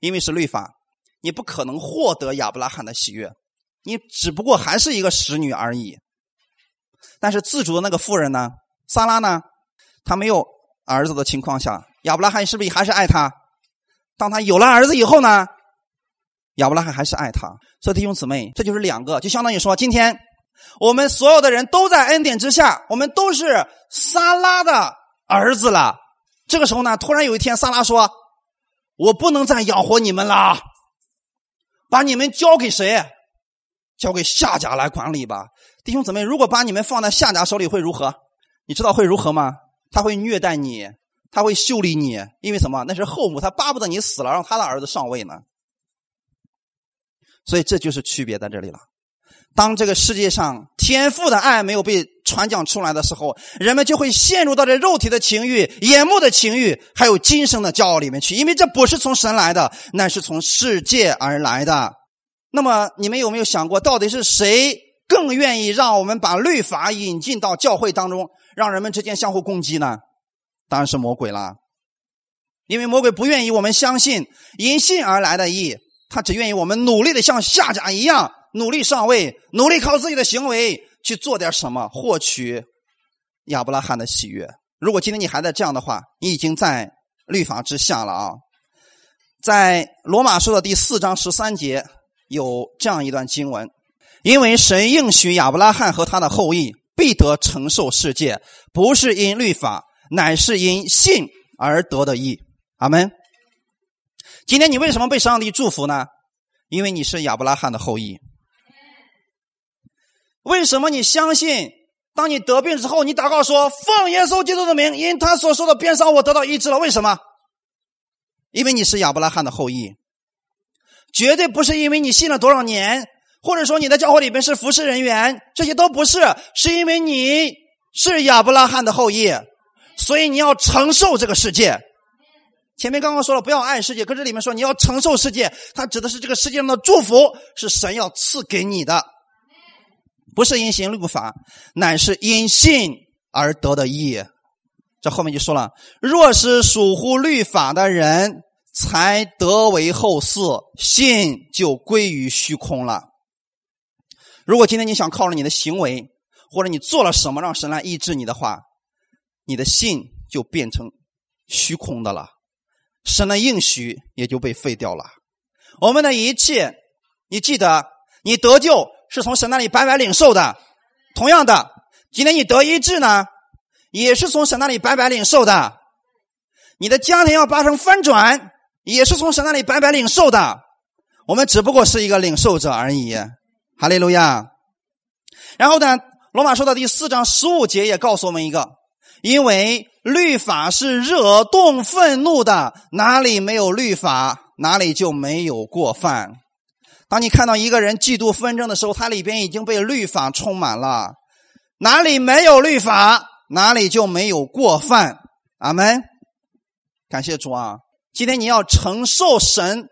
因为是律法，你不可能获得亚伯拉罕的喜悦，你只不过还是一个使女而已。但是自主的那个妇人呢？萨拉呢？他没有儿子的情况下。亚伯拉罕是不是还是爱他？当他有了儿子以后呢？亚伯拉罕还是爱他。所以弟兄姊妹，这就是两个，就相当于说，今天我们所有的人都在恩典之下，我们都是撒拉的儿子了。这个时候呢，突然有一天，撒拉说：“我不能再养活你们了，把你们交给谁？交给夏家来管理吧。”弟兄姊妹，如果把你们放在夏家手里会如何？你知道会如何吗？他会虐待你。他会修理你，因为什么？那是后母，他巴不得你死了，让他的儿子上位呢。所以这就是区别在这里了。当这个世界上天赋的爱没有被传讲出来的时候，人们就会陷入到这肉体的情欲、眼目的情欲，还有今生的骄傲里面去。因为这不是从神来的，那是从世界而来的。那么你们有没有想过，到底是谁更愿意让我们把律法引进到教会当中，让人们之间相互攻击呢？当然是魔鬼了，因为魔鬼不愿意我们相信因信而来的义，他只愿意我们努力的像夏甲一样努力上位，努力靠自己的行为去做点什么，获取亚伯拉罕的喜悦。如果今天你还在这样的话，你已经在律法之下了啊！在罗马书的第四章十三节有这样一段经文：因为神应许亚伯拉罕和他的后裔必得承受世界，不是因律法。乃是因信而得的义，阿门。今天你为什么被上帝祝福呢？因为你是亚伯拉罕的后裔。为什么你相信？当你得病之后，你祷告说：“奉耶稣基督的名，因他所受的鞭伤，我得到医治了。”为什么？因为你是亚伯拉罕的后裔，绝对不是因为你信了多少年，或者说你在教会里边是服侍人员，这些都不是，是因为你是亚伯拉罕的后裔，所以你要承受这个世界。前面刚刚说了，不要爱世界，可这里面说你要承受世界，它指的是这个世界上的祝福，是神要赐给你的。不是因行律法，乃是因信而得的义。这后面就说了：若是属乎律法的人，才得为后嗣，信就归于虚空了。如果今天你想靠着你的行为，或者你做了什么让神来医治你的话，你的信就变成虚空的了，神的应许也就被废掉了。我们的一切，你记得，你得救。是从神那里白白领受的，同样的，今天你得医治呢，也是从神那里白白领受的。你的家庭要发生翻转，也是从神那里白白领受的。我们只不过是一个领受者而已。哈利路亚。然后呢，罗马书的第四章十五节也告诉我们一个：因为律法是惹动愤怒的，哪里没有律法，哪里就没有过犯。当你看到一个人嫉妒纷争的时候，他里边已经被律法充满了。哪里没有律法，哪里就没有过犯。阿门。感谢主啊！今天你要承受神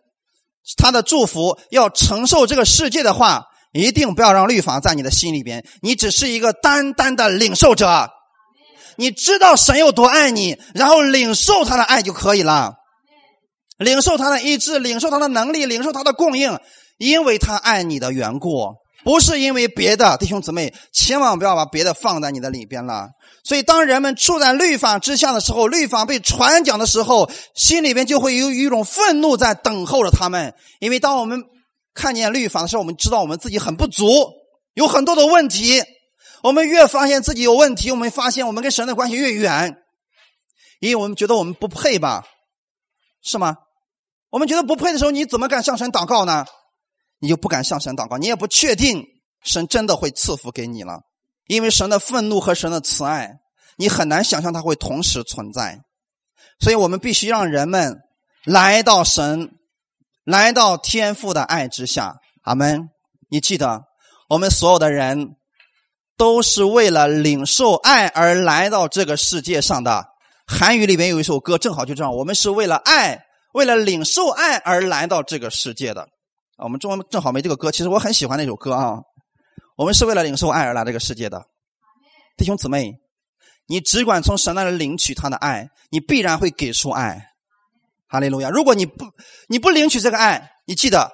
他的祝福，要承受这个世界的话，一定不要让律法在你的心里边。你只是一个单单的领受者，你知道神有多爱你，然后领受他的爱就可以了。领受他的意志，领受他的能力，领受他的供应。因为他爱你的缘故，不是因为别的，弟兄姊妹，千万不要把别的放在你的里边了。所以，当人们处在律法之下的时候，律法被传讲的时候，心里边就会有一种愤怒在等候着他们。因为当我们看见律法的时候，我们知道我们自己很不足，有很多的问题。我们越发现自己有问题，我们发现我们跟神的关系越远，因为我们觉得我们不配吧？是吗？我们觉得不配的时候，你怎么敢向神祷告呢？你就不敢向神祷告，你也不确定神真的会赐福给你了，因为神的愤怒和神的慈爱，你很难想象它会同时存在。所以我们必须让人们来到神，来到天父的爱之下。阿门。你记得，我们所有的人都是为了领受爱而来到这个世界上的。韩语里面有一首歌，正好就这样：我们是为了爱，为了领受爱而来到这个世界的。我们中文正好没这个歌，其实我很喜欢那首歌啊。我们是为了领受爱而来这个世界的，弟兄姊妹，你只管从神那里领取他的爱，你必然会给出爱。哈利路亚！如果你不你不领取这个爱，你记得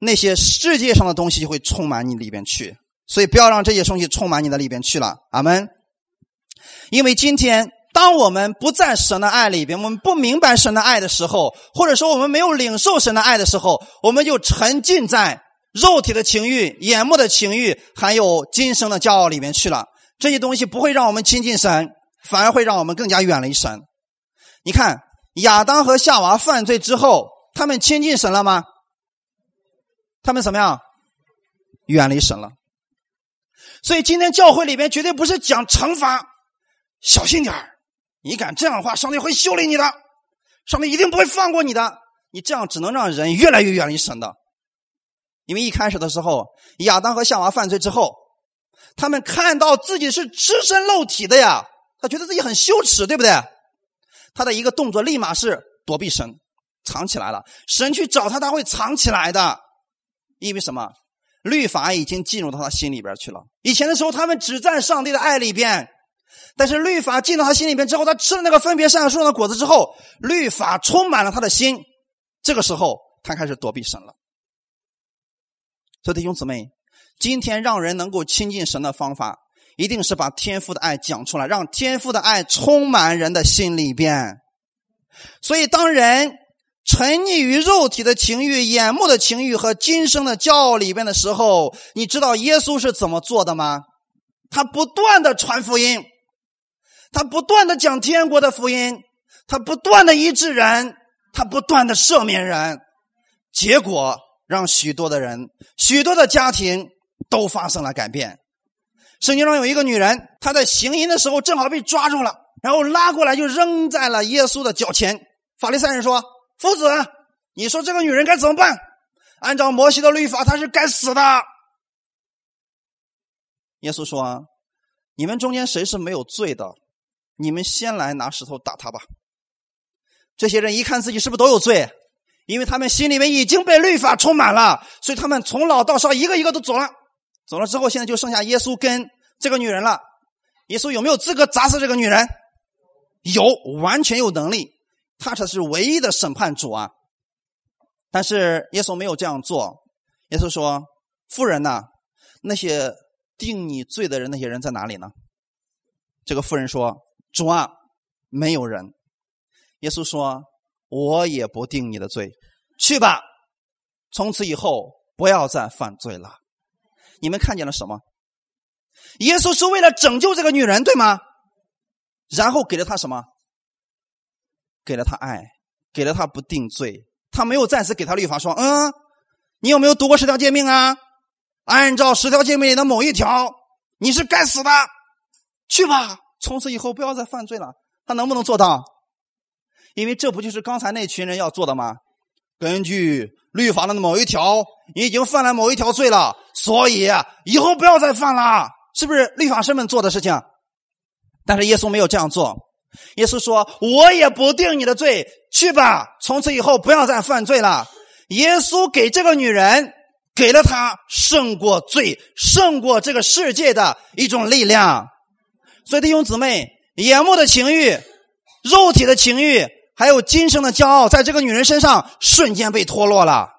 那些世界上的东西就会充满你里边去，所以不要让这些东西充满你的里边去了。阿门。因为今天。当我们不在神的爱里边，我们不明白神的爱的时候，或者说我们没有领受神的爱的时候，我们就沉浸在肉体的情欲、眼目的情欲，还有今生的骄傲里面去了。这些东西不会让我们亲近神，反而会让我们更加远离神。你看亚当和夏娃犯罪之后，他们亲近神了吗？他们怎么样？远离神了。所以今天教会里边绝对不是讲惩罚，小心点。你敢这样的话，上帝会修理你的，上帝一定不会放过你的。你这样只能让人越来越远离神的，因为一开始的时候，亚当和夏娃犯罪之后，他们看到自己是赤身露体的呀，他觉得自己很羞耻，对不对？他的一个动作立马是躲避神，藏起来了。神去找他，他会藏起来的，因为什么？律法已经进入到他心里边去了。以前的时候，他们只在上帝的爱里边。但是律法进到他心里边之后，他吃了那个分别善恶树上的果子之后，律法充满了他的心。这个时候，他开始躲避神了。所以弟兄姊妹，今天让人能够亲近神的方法，一定是把天父的爱讲出来，让天父的爱充满人的心里边。所以，当人沉溺于肉体的情欲、眼目的情欲和今生的骄傲里边的时候，你知道耶稣是怎么做的吗？他不断的传福音。他不断的讲天国的福音，他不断的医治人，他不断的赦免人，结果让许多的人、许多的家庭都发生了改变。圣经中有一个女人，她在行淫的时候正好被抓住了，然后拉过来就扔在了耶稣的脚前。法利赛人说：“夫子，你说这个女人该怎么办？按照摩西的律法，她是该死的。”耶稣说：“你们中间谁是没有罪的？你们先来拿石头打他吧。”这些人一看自己是不是都有罪，因为他们心里面已经被律法充满了，所以他们从老到少一个一个都走了。走了之后，现在就剩下耶稣跟这个女人了。耶稣有没有资格砸死这个女人？有，完全有能力，他才是唯一的审判主啊！但是耶稣没有这样做。耶稣说：“妇人呐，那些定你罪的人，那些人在哪里呢？”这个妇人说：“主啊，没有人。”耶稣说：“我也不定你的罪，去吧，从此以后不要再犯罪了。”你们看见了什么？耶稣是为了拯救这个女人，对吗？然后给了她什么？给了他爱，给了他不定罪。他没有暂时给他律法，说：“嗯，你有没有读过十条诫命啊？按照十条诫命里的某一条，你是该死的。去吧，从此以后不要再犯罪了。”他能不能做到？因为这不就是刚才那群人要做的吗？根据律法的某一条，你已经犯了某一条罪了。所以以后不要再犯了，是不是律法师们做的事情？但是耶稣没有这样做。耶稣说：“我也不定你的罪，去吧，从此以后不要再犯罪了。”耶稣给这个女人给了她胜过罪、胜过这个世界的一种力量。所以弟兄姊妹，眼目的情欲、肉体的情欲，还有今生的骄傲，在这个女人身上瞬间被脱落了。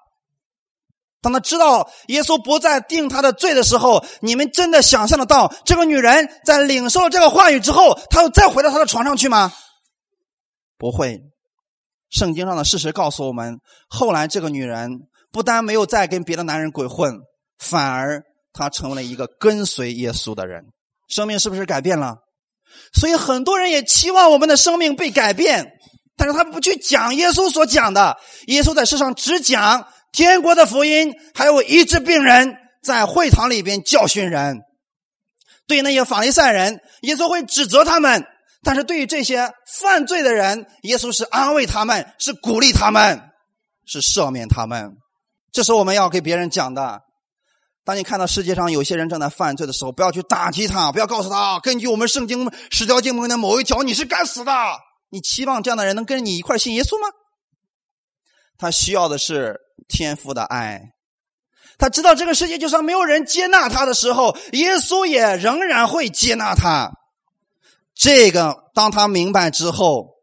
当他知道耶稣不再定他的罪的时候，你们真的想象得到这个女人在领受了这个话语之后，她又再回到她的床上去吗？不会。圣经上的事实告诉我们，后来这个女人不但没有再跟别的男人鬼混，反而她成为了一个跟随耶稣的人，生命是不是改变了？所以很多人也期望我们的生命被改变，但是他不去讲耶稣所讲的。耶稣在世上只讲。天国的福音，还有医治病人，在会堂里边教训人。对那些法利赛人，耶稣会指责他们；但是对于这些犯罪的人，耶稣是安慰他们，是鼓励他们，是赦免他们。这是我们要给别人讲的。当你看到世界上有些人正在犯罪的时候，不要去打击他，不要告诉他根据我们圣经十条经文的某一条，你是该死的。你期望这样的人能跟你一块信耶稣吗？他需要的是。天父的爱，他知道这个世界就算没有人接纳他的时候，耶稣也仍然会接纳他。这个当他明白之后，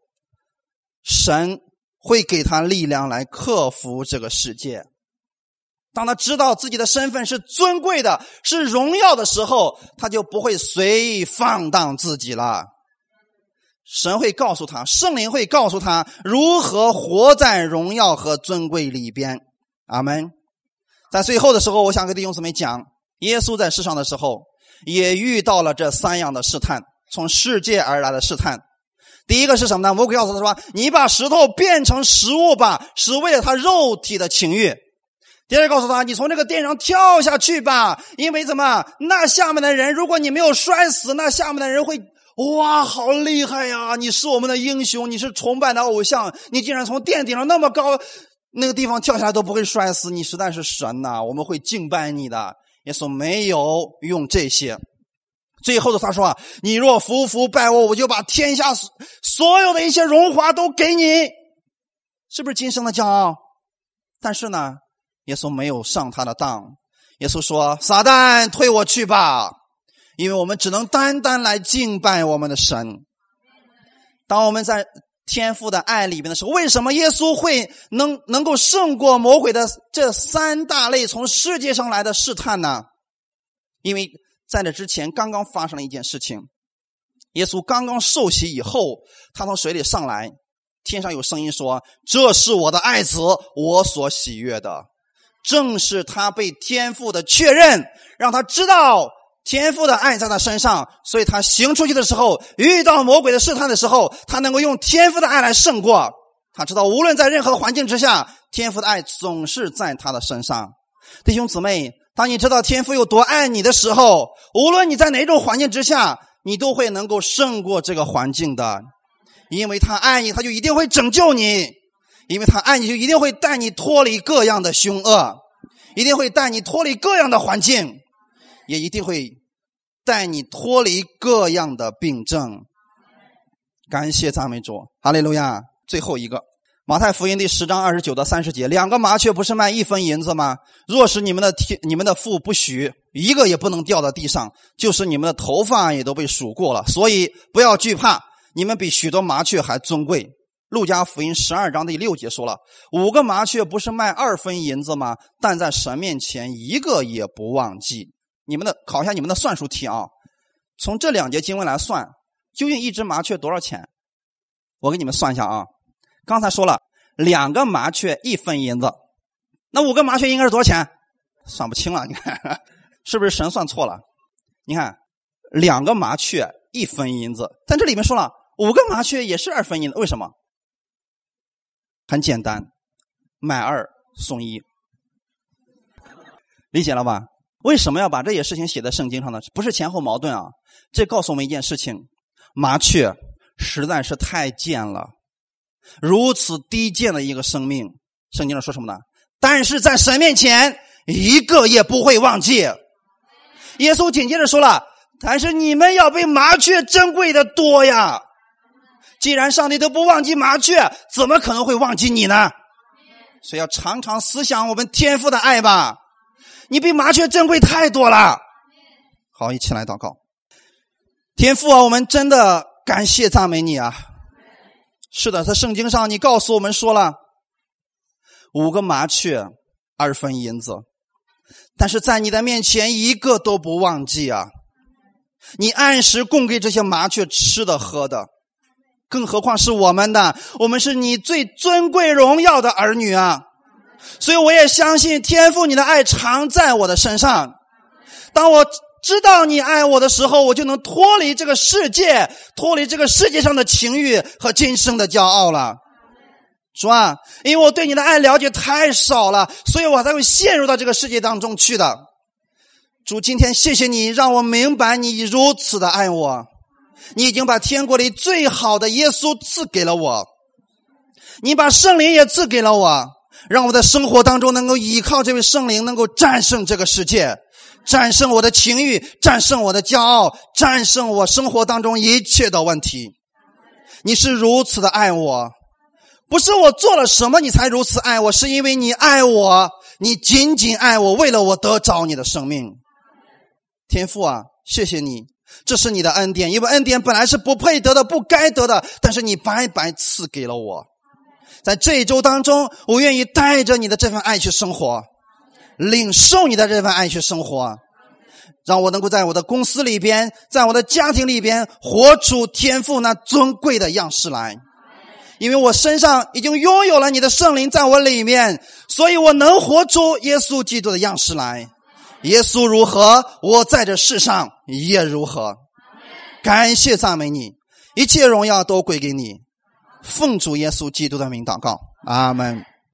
神会给他力量来克服这个世界。当他知道自己的身份是尊贵的、是荣耀的时候，他就不会随意放荡自己了。神会告诉他，圣灵会告诉他如何活在荣耀和尊贵里边。阿门。在最后的时候，我想跟弟兄姊妹讲，耶稣在世上的时候也遇到了这三样的试探，从世界而来的试探。第一个是什么呢？魔鬼告诉他说：“你把石头变成食物吧，是为了他肉体的情欲。”第二个告诉他：“你从这个殿上跳下去吧，因为怎么？那下面的人，如果你没有摔死，那下面的人会。”哇，好厉害呀！你是我们的英雄，你是崇拜的偶像，你竟然从殿顶上那么高那个地方跳下来都不会摔死，你实在是神呐！我们会敬拜你的。耶稣没有用这些，最后的他说啊：“你若服服拜我，我就把天下所有的一些荣华都给你。”是不是今生的骄傲？但是呢，耶稣没有上他的当。耶稣说：“撒旦，退我去吧。”因为我们只能单单来敬拜我们的神。当我们在天父的爱里边的时候，为什么耶稣会能能够胜过魔鬼的这三大类从世界上来的试探呢？因为在这之前刚刚发生了一件事情，耶稣刚刚受洗以后，他从水里上来，天上有声音说：“这是我的爱子，我所喜悦的。”正是他被天父的确认，让他知道。天赋的爱在他身上，所以他行出去的时候，遇到魔鬼的试探的时候，他能够用天赋的爱来胜过。他知道，无论在任何环境之下，天赋的爱总是在他的身上。弟兄姊妹，当你知道天赋有多爱你的时候，无论你在哪种环境之下，你都会能够胜过这个环境的，因为他爱你，他就一定会拯救你；因为他爱你，就一定会带你脱离各样的凶恶，一定会带你脱离各样的环境，也一定会带你脱离各样的病症。感谢赞美主，哈利路亚！最后一个。马太福音第十章二十九到三十节，两个麻雀不是卖一分银子吗？若是你们的天、你们的父不许，一个也不能掉到地上，就是你们的头发也都被数过了。所以不要惧怕，你们比许多麻雀还尊贵。路加福音十二章第六节说了，五个麻雀不是卖二分银子吗？但在神面前一个也不忘记。你们的考一下你们的算术题啊，从这两节经文来算，究竟一只麻雀多少钱？我给你们算一下啊。刚才说了两个麻雀一分银子，那五个麻雀应该是多少钱？算不清了，你看是不是神算错了？你看两个麻雀一分银子，但这里面说了五个麻雀也是二分银子，为什么？很简单，买二送一，理解了吧？为什么要把这些事情写在圣经上呢？不是前后矛盾啊，这告诉我们一件事情：麻雀实在是太贱了。如此低贱的一个生命，圣经上说什么呢？但是在神面前，一个也不会忘记。耶稣紧接着说了：“但是你们要比麻雀珍贵的多呀！既然上帝都不忘记麻雀，怎么可能会忘记你呢？所以要常常思想我们天父的爱吧。你比麻雀珍贵太多了。好，一起来祷告。天父啊，我们真的感谢赞美你啊！是的，在圣经上，你告诉我们说了五个麻雀，二分银子，但是在你的面前一个都不忘记啊！你按时供给这些麻雀吃的喝的，更何况是我们的，我们是你最尊贵荣耀的儿女啊！所以我也相信天父你的爱常在我的身上，当我。知道你爱我的时候，我就能脱离这个世界，脱离这个世界上的情欲和今生的骄傲了，主啊，因为我对你的爱了解太少了，所以我才会陷入到这个世界当中去的。主，今天谢谢你让我明白你如此的爱我，你已经把天国里最好的耶稣赐给了我，你把圣灵也赐给了我，让我在生活当中能够依靠这位圣灵，能够战胜这个世界。战胜我的情欲，战胜我的骄傲，战胜我生活当中一切的问题。你是如此的爱我，不是我做了什么你才如此爱我，是因为你爱我，你仅仅爱我，为了我得着你的生命。天父啊，谢谢你，这是你的恩典，因为恩典本来是不配得的，不该得的，但是你白白赐给了我。在这一周当中，我愿意带着你的这份爱去生活。领受你的这份爱去生活，让我能够在我的公司里边，在我的家庭里边活出天赋那尊贵的样式来。因为我身上已经拥有了你的圣灵在我里面，所以我能活出耶稣基督的样式来。耶稣如何，我在这世上也如何。感谢赞美你，一切荣耀都归给你。奉主耶稣基督的名祷告，阿门。